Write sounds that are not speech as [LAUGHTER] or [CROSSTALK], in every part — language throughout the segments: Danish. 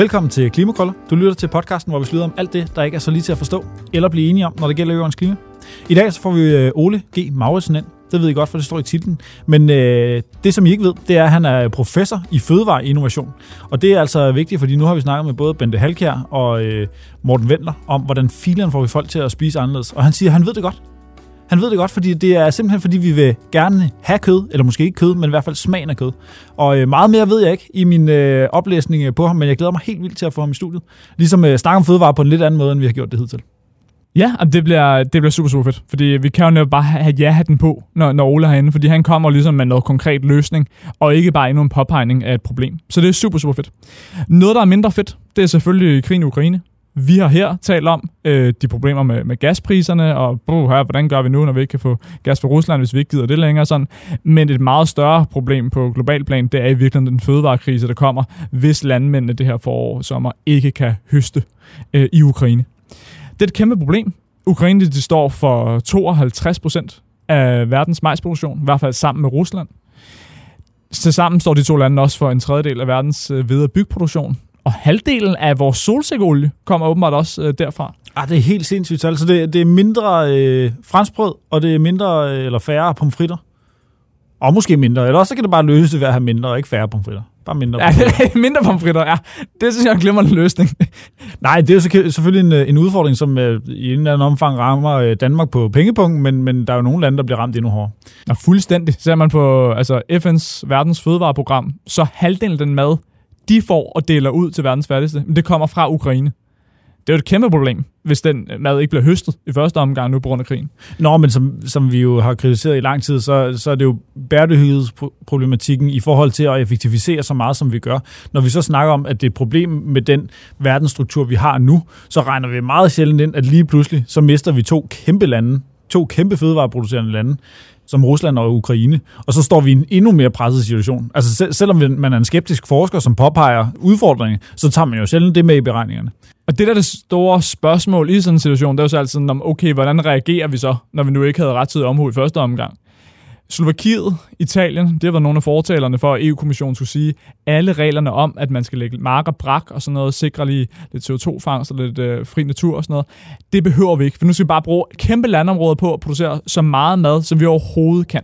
Velkommen til Klimakrøller. Du lytter til podcasten, hvor vi slutter om alt det, der ikke er så lige til at forstå eller blive enige om, når det gælder jordens klima. I dag så får vi øh, Ole G. Mauritsen ind. Det ved I godt, for det står i titlen. Men øh, det, som I ikke ved, det er, at han er professor i fødevareinnovation. Og det er altså vigtigt, fordi nu har vi snakket med både Bente Halkær og øh, Morten Vendler om, hvordan filerne får vi folk til at spise anderledes. Og han siger, at han ved det godt. Han ved det godt, fordi det er simpelthen fordi, vi vil gerne have kød, eller måske ikke kød, men i hvert fald smagen af kød. Og øh, meget mere ved jeg ikke i min øh, oplæsning øh, på ham, men jeg glæder mig helt vildt til at få ham i studiet. Ligesom øh, snakke om fødevare på en lidt anden måde, end vi har gjort det hidtil. Ja, det bliver, det bliver super, super fedt, fordi vi kan jo bare have ja-hatten på, når, når Ole er herinde, fordi han kommer ligesom med noget konkret løsning, og ikke bare endnu en påpegning af et problem. Så det er super, super fedt. Noget, der er mindre fedt, det er selvfølgelig krigen i Ukraine. Vi har her talt om øh, de problemer med, med gaspriserne, og bruh, her, hvordan gør vi nu, når vi ikke kan få gas fra Rusland, hvis vi ikke gider det længere. Sådan. Men et meget større problem på global plan, det er i virkeligheden den fødevarekrise, der kommer, hvis landmændene det her forår sommer ikke kan høste øh, i Ukraine. Det er et kæmpe problem. Ukraine de står for 52 procent af verdens majsproduktion, i hvert fald sammen med Rusland. Til sammen står de to lande også for en tredjedel af verdens øh, og bygproduktion. Og halvdelen af vores solsikkeolie kommer åbenbart også øh, derfra. Ah, det er helt sindssygt. Altså, det, det er mindre øh, franskbrød, og det er mindre øh, eller færre pomfritter. Og måske mindre. Eller også så kan det bare løse det ved at have mindre og ikke færre pomfritter. Bare mindre Ja, [LAUGHS] mindre pomfritter, ja. Det synes jeg er en glimrende løsning. [LAUGHS] Nej, det er jo selvfølgelig en, øh, en udfordring, som øh, i en eller anden omfang rammer øh, Danmark på pengepunkt, men, men der er jo nogle lande, der bliver ramt endnu hårdere. Ja, fuldstændig. Ser man på altså, FN's verdens fødevareprogram, så halvdelen af den mad, de får og deler ud til verdens fattigste, men det kommer fra Ukraine. Det er jo et kæmpe problem, hvis den mad ikke bliver høstet i første omgang nu på grund af krigen. Nå, men som, som vi jo har kritiseret i lang tid, så, så er det jo bæredygtighedsproblematikken i forhold til at effektivisere så meget, som vi gør. Når vi så snakker om, at det er et problem med den verdensstruktur, vi har nu, så regner vi meget sjældent ind, at lige pludselig, så mister vi to kæmpe lande, to kæmpe fødevareproducerende lande, som Rusland og Ukraine. Og så står vi i en endnu mere presset situation. Altså sel- selvom man er en skeptisk forsker, som påpeger udfordringer, så tager man jo sjældent det med i beregningerne. Og det der er det store spørgsmål i sådan en situation, det er jo så altid, okay, hvordan reagerer vi så, når vi nu ikke havde rettidig omhu i første omgang? Slovakiet, Italien, det har været nogle af fortalerne for, at EU-kommissionen skulle sige, alle reglerne om, at man skal lægge marker brak og sådan noget, sikre lige lidt CO2-fangst og lidt øh, fri natur og sådan noget, det behøver vi ikke, for nu skal vi bare bruge kæmpe landområder på at producere så meget mad, som vi overhovedet kan.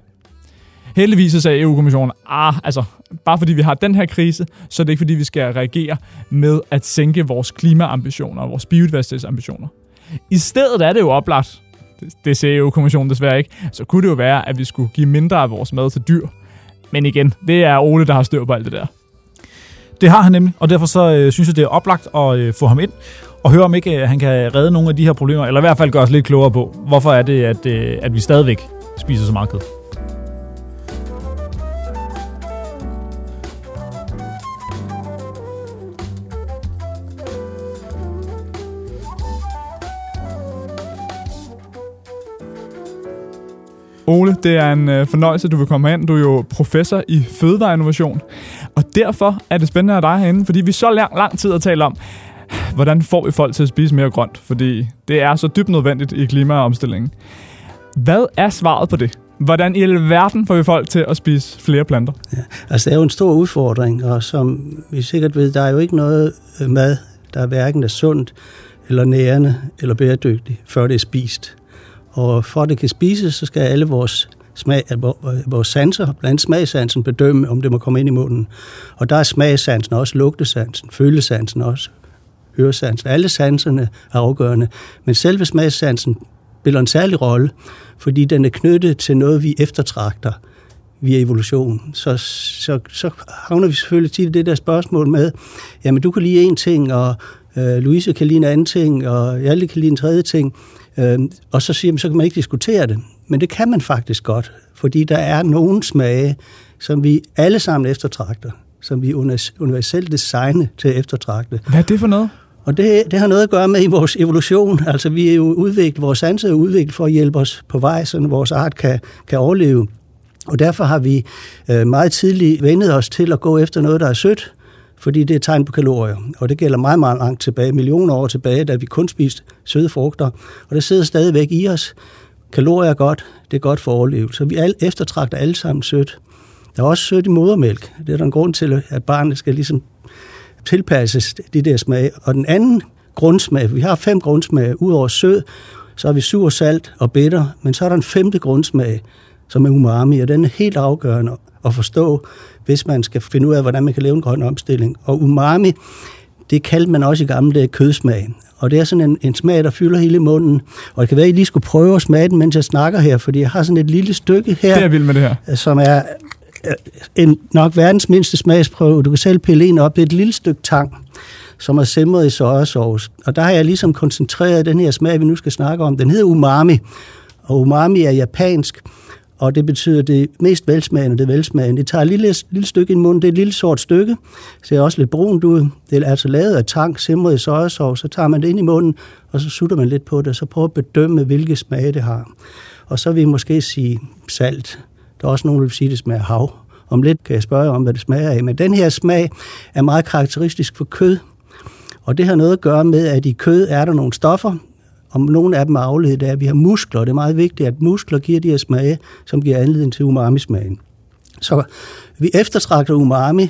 Heldigvis så sagde EU-kommissionen, ah, altså, bare fordi vi har den her krise, så er det ikke fordi, vi skal reagere med at sænke vores klimaambitioner og vores biodiversitetsambitioner. I stedet er det jo oplagt, det ser EU-kommissionen desværre ikke, så kunne det jo være, at vi skulle give mindre af vores mad til dyr. Men igen, det er Ole, der har styr på alt det der. Det har han nemlig, og derfor så øh, synes jeg, det er oplagt at øh, få ham ind og høre, om ikke øh, han kan redde nogle af de her problemer, eller i hvert fald gøre os lidt klogere på, hvorfor er det, at, øh, at vi stadigvæk spiser så meget kød. Ole, det er en øh, fornøjelse, at du vil komme ind. Du er jo professor i fødevareinnovation, og derfor er det spændende at have dig herinde, fordi vi så lang, lang tid at tale om, hvordan får vi folk til at spise mere grønt, fordi det er så dybt nødvendigt i klimaomstillingen. Hvad er svaret på det? Hvordan i alverden får vi folk til at spise flere planter? Ja, altså det er jo en stor udfordring, og som vi sikkert ved, der er jo ikke noget øh, mad, der hverken er sundt, eller nærende, eller bæredygtigt, før det er spist. Og for at det kan spises, så skal alle vores, smag, vores sanser, blandt andet smagsansen, bedømme, om det må komme ind i munden. Og der er smagsansen også, lugtesansen, følesansen også, høresansen. Alle sanserne er afgørende. Men selve smagsansen spiller en særlig rolle, fordi den er knyttet til noget, vi eftertragter via evolution. Så, så, så havner vi selvfølgelig til det der spørgsmål med, jamen du kan lide en ting, og øh, Louise kan lide en anden ting, og alle kan lide en tredje ting. Øh, og så siger man, så kan man ikke diskutere det. Men det kan man faktisk godt, fordi der er nogle smage, som vi alle sammen eftertragter, som vi universelt designet til at eftertragte. Hvad er det for noget? Og det, det har noget at gøre med i vores evolution. Altså vi er jo udviklet, vores sanser er udviklet for at hjælpe os på vej, så vores art kan, kan overleve. Og derfor har vi øh, meget tidligt vendet os til at gå efter noget, der er sødt, fordi det er tegn på kalorier. Og det gælder meget, meget langt tilbage, millioner år tilbage, da vi kun spiste søde frugter. Og det sidder stadigvæk i os. Kalorier er godt, det er godt for overlevelse. Så vi alle eftertragter alle sammen sødt. Der er også sødt i modermælk. Det er der en grund til, at barnet skal ligesom tilpasses de der smage. Og den anden grundsmag, vi har fem grundsmage, udover sød, så har vi sur, salt og bitter, men så er der en femte grundsmag, som er umami, og den er helt afgørende at forstå, hvis man skal finde ud af, hvordan man kan lave en grøn omstilling. Og umami, det kaldte man også i gamle dage kødsmag. Og det er sådan en, en smag, der fylder hele munden. Og det kan være, at I lige skulle prøve at smage den, mens jeg snakker her, fordi jeg har sådan et lille stykke her, Det er vildt med det her. som er øh, en, nok verdens mindste smagsprøve. Du kan selv pille en op. Det er et lille stykke tang, som er simret i sojasauce. Og der har jeg ligesom koncentreret den her smag, vi nu skal snakke om. Den hedder umami, og umami er japansk, og det betyder det mest velsmagende, det velsmagende. Det tager et lille, lille stykke i munden, det er et lille sort stykke, ser også lidt brunt ud. Det er altså lavet af tang, simret i sojasauce, så tager man det ind i munden, og så sutter man lidt på det, og så prøver at bedømme, hvilke smage det har. Og så vil jeg måske sige salt. Der er også nogen, der vil sige, det smager af hav. Om lidt kan jeg spørge om, hvad det smager af. Men den her smag er meget karakteristisk for kød. Og det har noget at gøre med, at i kød er der nogle stoffer, og nogle af dem er afledt af, at vi har muskler. Og det er meget vigtigt, at muskler giver de her smage, som giver anledning til umami-smagen. Så vi eftertragter umami,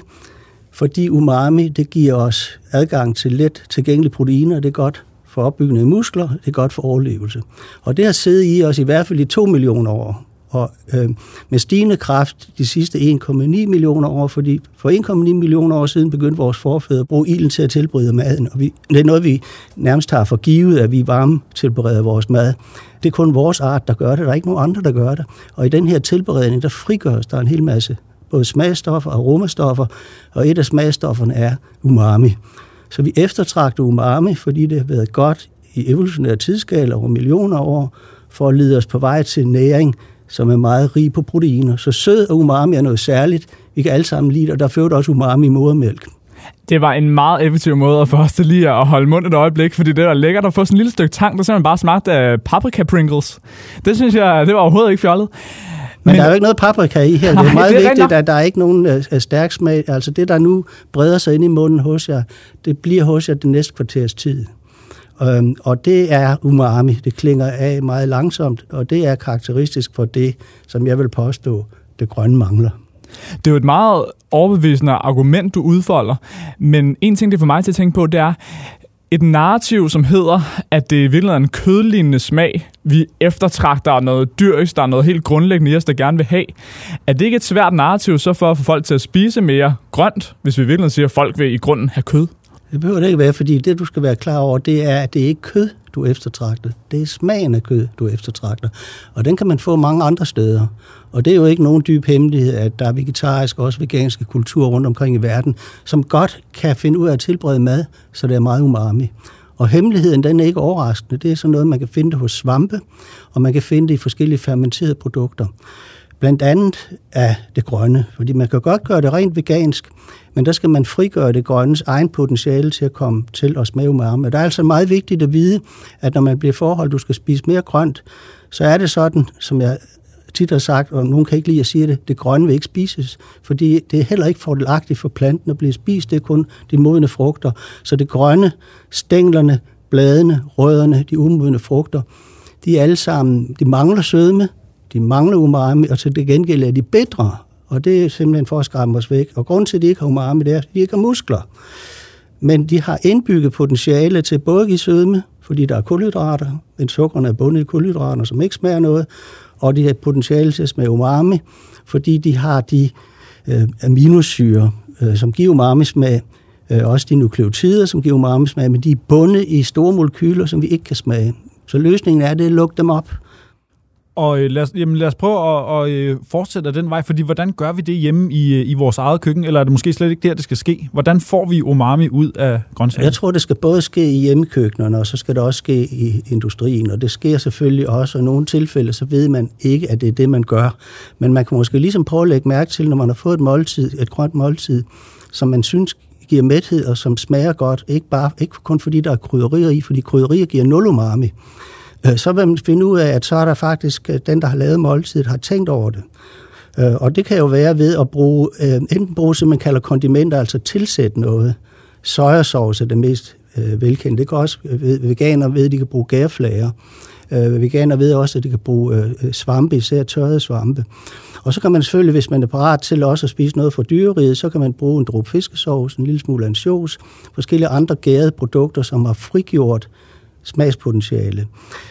fordi umami det giver os adgang til let tilgængelige proteiner. Det er godt for opbygning af muskler, det er godt for overlevelse. Og det har siddet i os i hvert fald i to millioner år. Og øh, med stigende kraft de sidste 1,9 millioner år, fordi for 1,9 millioner år siden begyndte vores forfædre at bruge ilden til at tilberede maden. Og vi, det er noget, vi nærmest har for givet, at vi varme tilbereder vores mad. Det er kun vores art, der gør det. Der er ikke nogen andre, der gør det. Og i den her tilberedning, der frigøres der en hel masse både smagstoffer og aromastoffer, og et af smagstofferne er umami. Så vi eftertragter umami, fordi det har været godt i evolutionære tidsskala over millioner af år, for at lede os på vej til næring, som er meget rig på proteiner. Så sød og umami er noget særligt. Vi kan alle sammen lide det, og der fører også umami i modermælk. Det var en meget effektiv måde at få os til lige at holde mund et øjeblik, fordi det var lækkert at få sådan en lille stykke tang, der simpelthen bare smagte af paprika Pringles. Det synes jeg, det var overhovedet ikke fjollet. Men, Men der er jo ikke noget paprika i her. Det Nej, er meget det er vigtigt, at der er ikke nogen uh, stærk smag. Altså det, der nu breder sig ind i munden hos jer, det bliver hos jer det næste kvarters tid. Øh, og det er umami. Det klinger af meget langsomt, og det er karakteristisk for det, som jeg vil påstå, det grønne mangler. Det er jo et meget overbevisende argument, du udfolder, men en ting, det får mig til at tænke på, det er et narrativ, som hedder, at det i virkeligheden er en kødlignende smag, vi eftertragter er noget dyrisk, der er noget helt grundlæggende i os, der gerne vil have. Er det ikke et svært narrativ så for at få folk til at spise mere grønt, hvis vi virkelig siger, at folk vil i grunden have kød? Det behøver det ikke være, fordi det, du skal være klar over, det er, at det er ikke kød, du eftertragter. Det er smagen af kød, du eftertragter. Og den kan man få mange andre steder. Og det er jo ikke nogen dyb hemmelighed, at der er vegetariske og også veganske kulturer rundt omkring i verden, som godt kan finde ud af at tilberede mad, så det er meget umami. Og hemmeligheden, den er ikke overraskende. Det er sådan noget, man kan finde det hos svampe, og man kan finde det i forskellige fermenterede produkter. Blandt andet af det grønne, fordi man kan godt gøre det rent vegansk, men der skal man frigøre det grønnes egen potentiale til at komme til at smage med. Det der er altså meget vigtigt at vide, at når man bliver forholdt, du skal spise mere grønt, så er det sådan, som jeg tit har sagt, og nogen kan ikke lide at sige det, det grønne vil ikke spises, fordi det er heller ikke fordelagtigt for planten at blive spist, det er kun de modne frugter. Så det grønne, stænglerne, bladene, rødderne, de umodne frugter, de er alle sammen, de mangler sødme, de mangler umami, og til det gengæld er de bedre, og det er simpelthen for at skræmme os væk. Og grunden til, at de ikke har umami, det er, at de ikke har muskler. Men de har indbygget potentiale til både at give sødme, fordi der er kulhydrater, men sukkerne er bundet i kulhydrater, som ikke smager noget, og de har potentiale til at smage umami, fordi de har de øh, aminosyre, øh, som giver umami-smag, øh, også de nukleotider, som giver umami-smag, men de er bundet i store molekyler, som vi ikke kan smage. Så løsningen er det at lukke dem op. Og øh, lad, os, jamen, lad os prøve at, at øh, fortsætte den vej, fordi hvordan gør vi det hjemme i, øh, i vores eget køkken, eller er det måske slet ikke der, det skal ske? Hvordan får vi umami ud af grøntsager? Jeg tror, det skal både ske i hjemmekøkkenerne, og så skal det også ske i industrien, og det sker selvfølgelig også, og i nogle tilfælde, så ved man ikke, at det er det, man gør. Men man kan måske ligesom prøve at lægge mærke til, når man har fået et måltid, et grønt måltid, som man synes giver mæthed og som smager godt, ikke, bare, ikke kun fordi der er krydderier i, fordi krydderier giver nul umami. Øh, så vil man finde ud af, at så er der faktisk øh, den, der har lavet måltidet, har tænkt over det. Øh, og det kan jo være ved at bruge, enten bruge, som man kalder kondimenter, altså tilsætte noget. Sojasauce er det mest velkendte. Det kan også veganer ved, at de kan bruge gærflager. Øh, veganer ved også, at de kan bruge øh, svampe, især tørrede svampe. Og så kan man selvfølgelig, hvis man er parat til også at spise noget fra dyreriet, så kan man bruge en dråbe fiskesovs, en lille smule ansjos, forskellige andre gærede produkter, som har frigjort smagspotentiale.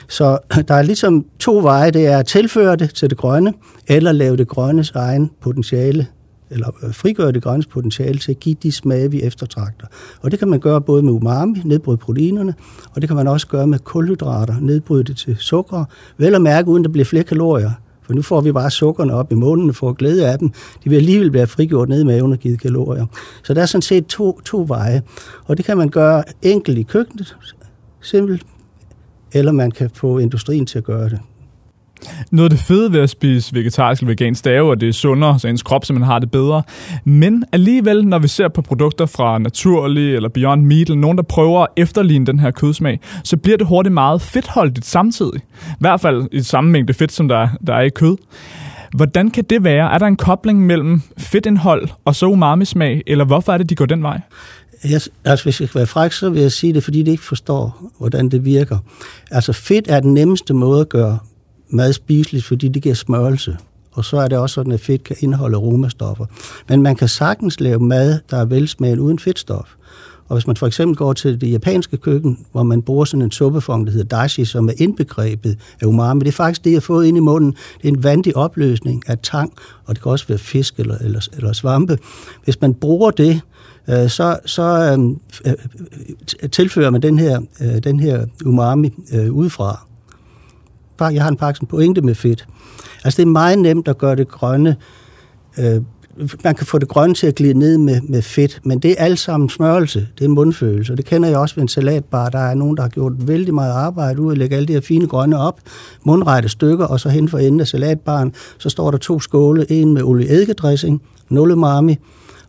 Så [CLEARS THROAT] der er ligesom to veje. Det er at tilføre det til det grønne, eller lave det grønnes egen potentiale eller øh, frigøre det grønnes potentiale til at give de smage, vi eftertragter. Og det kan man gøre både med umami, nedbryde proteinerne, og det kan man også gøre med kulhydrater, nedbryde det til sukker, vel at mærke, uden der bliver flere kalorier. For nu får vi bare sukkerne op i munden for får glæde af dem. De vil alligevel blive frigjort ned i maven og givet kalorier. Så der er sådan set to, to veje. Og det kan man gøre enkelt i køkkenet, simpelt, eller man kan få industrien til at gøre det. Noget af det fede ved at spise vegetarisk eller vegansk, det er jo, at det er sundere, så ens krop simpelthen har det bedre. Men alligevel, når vi ser på produkter fra Naturlig eller Beyond Meat, eller nogen, der prøver at efterligne den her kødsmag, så bliver det hurtigt meget fedtholdigt samtidig. I hvert fald i samme mængde fedt, som der, der er i kød. Hvordan kan det være? Er der en kobling mellem fedtindhold og så umami-smag, eller hvorfor er det, de går den vej? Jeg, altså, hvis jeg skal være fræk, så vil jeg sige det, fordi de ikke forstår, hvordan det virker. Altså, fedt er den nemmeste måde at gøre mad spiseligt, fordi det giver smørelse. Og så er det også sådan, at fedt kan indeholde aromastoffer. Men man kan sagtens lave mad, der er velsmagende uden fedtstof. Og hvis man for eksempel går til det japanske køkken, hvor man bruger sådan en suppefond, der hedder dashi, som er indbegrebet af umami, det er faktisk det, jeg har fået ind i munden. Det er en vandig opløsning af tang, og det kan også være fisk eller, eller, eller svampe. Hvis man bruger det, øh, så, så øh, øh tilfører man den her, øh, den her umami øh, udefra jeg har en pakke pointe med fedt. Altså det er meget nemt at gøre det grønne. Øh, man kan få det grønne til at glide ned med, med fedt, men det er alt sammen smørelse. Det er mundfølelse, og det kender jeg også ved en salatbar. Der er nogen, der har gjort vældig meget arbejde ud at lægge alle de her fine grønne op, mundrette stykker, og så hen for enden af salatbaren, så står der to skåle, en med olieeddikedressing, nul umami,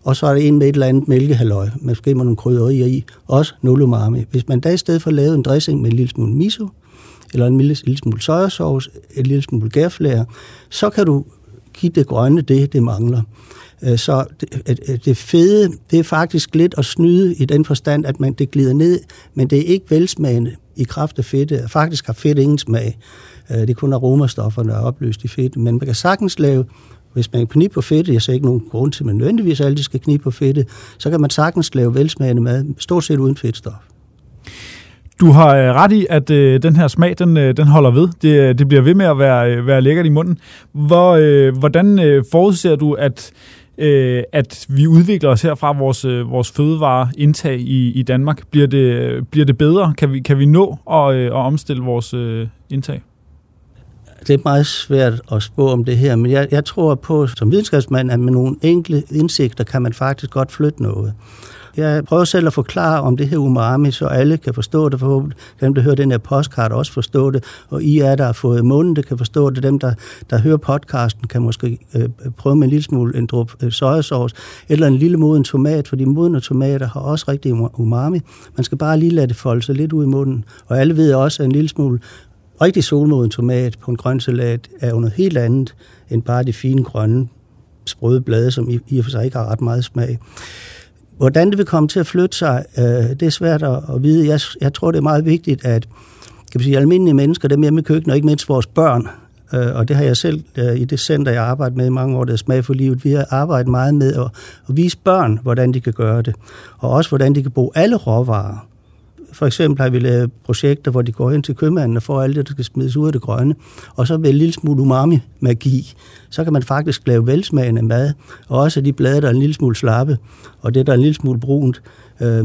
og så er der en med et eller andet mælkehaløj, måske med nogle krydderier i, også nul umami. Hvis man da i stedet for lavede en dressing med en lille smule miso, eller en lille, lille smule sojasauce, en lille smule gærflager, så kan du give det grønne det, det mangler. Øh, så det, det fede, det er faktisk lidt at snyde i den forstand, at man det glider ned, men det er ikke velsmagende i kraft af fedt. Faktisk har fedt ingen smag. Øh, det er kun aromastofferne, der er opløst i fedt. Men man kan sagtens lave, hvis man kan på fedt, jeg ser ikke nogen grund til, at man nødvendigvis altid skal knibe på fedt, så kan man sagtens lave velsmagende mad, stort set uden fedtstof. Du har øh, ret i, at øh, den her smag, den, øh, den holder ved. Det, øh, det bliver ved med at være, øh, være lækkert i munden. Hvor, øh, hvordan øh, forudser du, at, øh, at vi udvikler os herfra, vores, øh, vores fødevareindtag i, i Danmark? Bliver det, øh, bliver det bedre? Kan vi, kan vi nå at, øh, at omstille vores øh, indtag? Det er meget svært at spå om det her, men jeg, jeg tror på, som videnskabsmand, at med nogle enkle indsigter kan man faktisk godt flytte noget. Jeg prøver selv at forklare om det her umami, så alle kan forstå det. Forhåbentlig dem, der hører den her podcast, også forstå det. Og I er, der har fået munden, der kan forstå det. Dem, der, der hører podcasten, kan måske øh, prøve med en lille smule en drop øh, sojasauce, eller en lille moden tomat, fordi modne tomater har også rigtig umami. Man skal bare lige lade det folde sig lidt ud i munden. Og alle ved også, at en lille smule rigtig solmoden tomat på en grøn salat er jo noget helt andet end bare de fine grønne sprøde blade, som i, i og for sig ikke har ret meget smag. Hvordan det vil komme til at flytte sig, øh, det er svært at, at vide. Jeg, jeg tror, det er meget vigtigt, at kan man sige, almindelige mennesker, dem hjemme i køkkenet, og ikke mindst vores børn, øh, og det har jeg selv øh, i det center, jeg arbejder med i mange år, der er Smag for Livet, vi har arbejdet meget med at, at vise børn, hvordan de kan gøre det, og også hvordan de kan bruge alle råvarer. For eksempel har vi lavet projekter, hvor de går hen til købmanden og får alt det, der skal smides ud af det grønne, og så ved en lille smule umami-magi, så kan man faktisk lave velsmagende mad, og også de blade, der er en lille smule slappe, og det, der er en lille smule brunt, øh,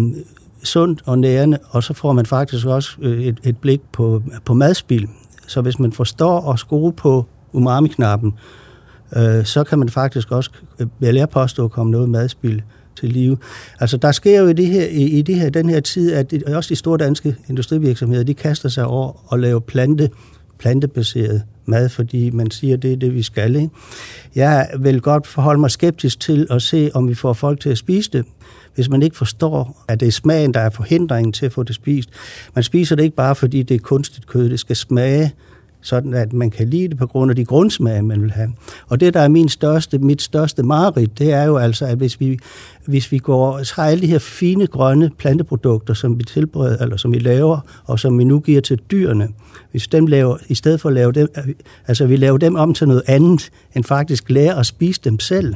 sundt og nærende, og så får man faktisk også øh, et, et blik på, på madspil. Så hvis man forstår at skrue på umami-knappen, øh, så kan man faktisk også, øh, vil jeg påstå, komme noget madspil til live. Altså, der sker jo i, det her, i, i det her, den her tid, at det, også de store danske industrivirksomheder, de kaster sig over at lave plante, plantebaseret mad, fordi man siger, det er det, vi skal. Ikke? Jeg vil godt forholde mig skeptisk til at se, om vi får folk til at spise det, hvis man ikke forstår, at det er smagen, der er forhindringen til at få det spist. Man spiser det ikke bare, fordi det er kunstigt kød. Det skal smage sådan at man kan lide det på grund af de grundsmage, man vil have. Og det, der er min største, mit største mareridt, det er jo altså, at hvis vi, hvis vi går, så har alle de her fine grønne planteprodukter, som vi tilbereder, eller som vi laver, og som vi nu giver til dyrene, hvis dem laver, i stedet for at lave dem, altså vi laver dem om til noget andet, end faktisk lære at spise dem selv,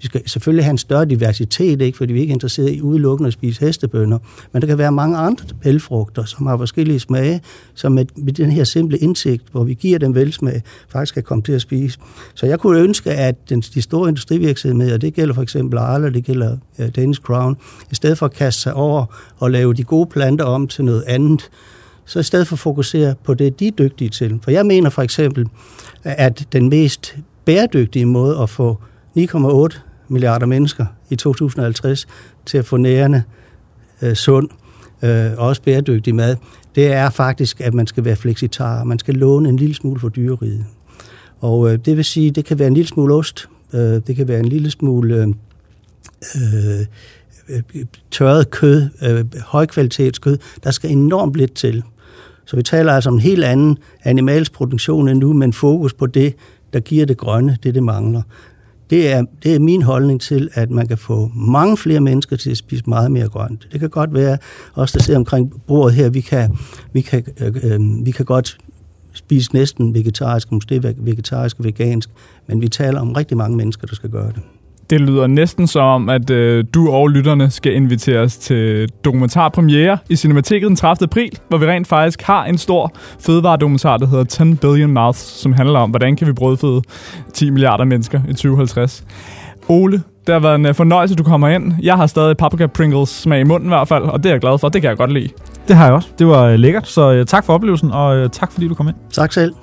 vi skal selvfølgelig have en større diversitet, ikke? fordi vi er ikke interesseret i udelukkende at spise hestebønder. Men der kan være mange andre pælfrugter, som har forskellige smage, som med, med den her simple indsigt, hvor vi giver dem velsmag, faktisk kan komme til at spise. Så jeg kunne ønske, at den, de store industrivirksomheder, det gælder for eksempel Arla, det gælder uh, Danish Crown, i stedet for at kaste sig over og lave de gode planter om til noget andet, så i stedet for at fokusere på det, de er dygtige til. For jeg mener for eksempel, at den mest bæredygtige måde at få 9,8 milliarder mennesker i 2050 til at få nærende, øh, sund øh, og også bæredygtig mad, det er faktisk, at man skal være fleksitar. Man skal låne en lille smule for dyreriget. Og øh, det vil sige, det kan være en lille smule ost, øh, det kan være en lille smule øh, øh, tørret kød, øh, højkvalitetskød. Der skal enormt lidt til. Så vi taler altså om en helt anden animalsk produktion end nu, men fokus på det, der giver det grønne, det det mangler. Det er, det er min holdning til, at man kan få mange flere mennesker til at spise meget mere grønt. Det kan godt være, os der sidder omkring bordet her, vi kan, vi kan, øh, øh vi kan godt spise næsten vegetarisk, måske vegetarisk og vegansk, men vi taler om rigtig mange mennesker, der skal gøre det. Det lyder næsten som, at øh, du og lytterne skal inviteres til dokumentarpremiere i Cinemateket den 30. april, hvor vi rent faktisk har en stor fødevaredokumentar, der hedder 10 Billion Mouths, som handler om, hvordan kan vi brødføde 10 milliarder mennesker i 2050. Ole, det har været en øh, fornøjelse, at du kommer ind. Jeg har stadig paprika Pringles smag i munden i hvert fald, og det er jeg glad for. Det kan jeg godt lide. Det har jeg også. Det var øh, lækkert, så øh, tak for oplevelsen, og tak fordi du kom ind. Tak selv.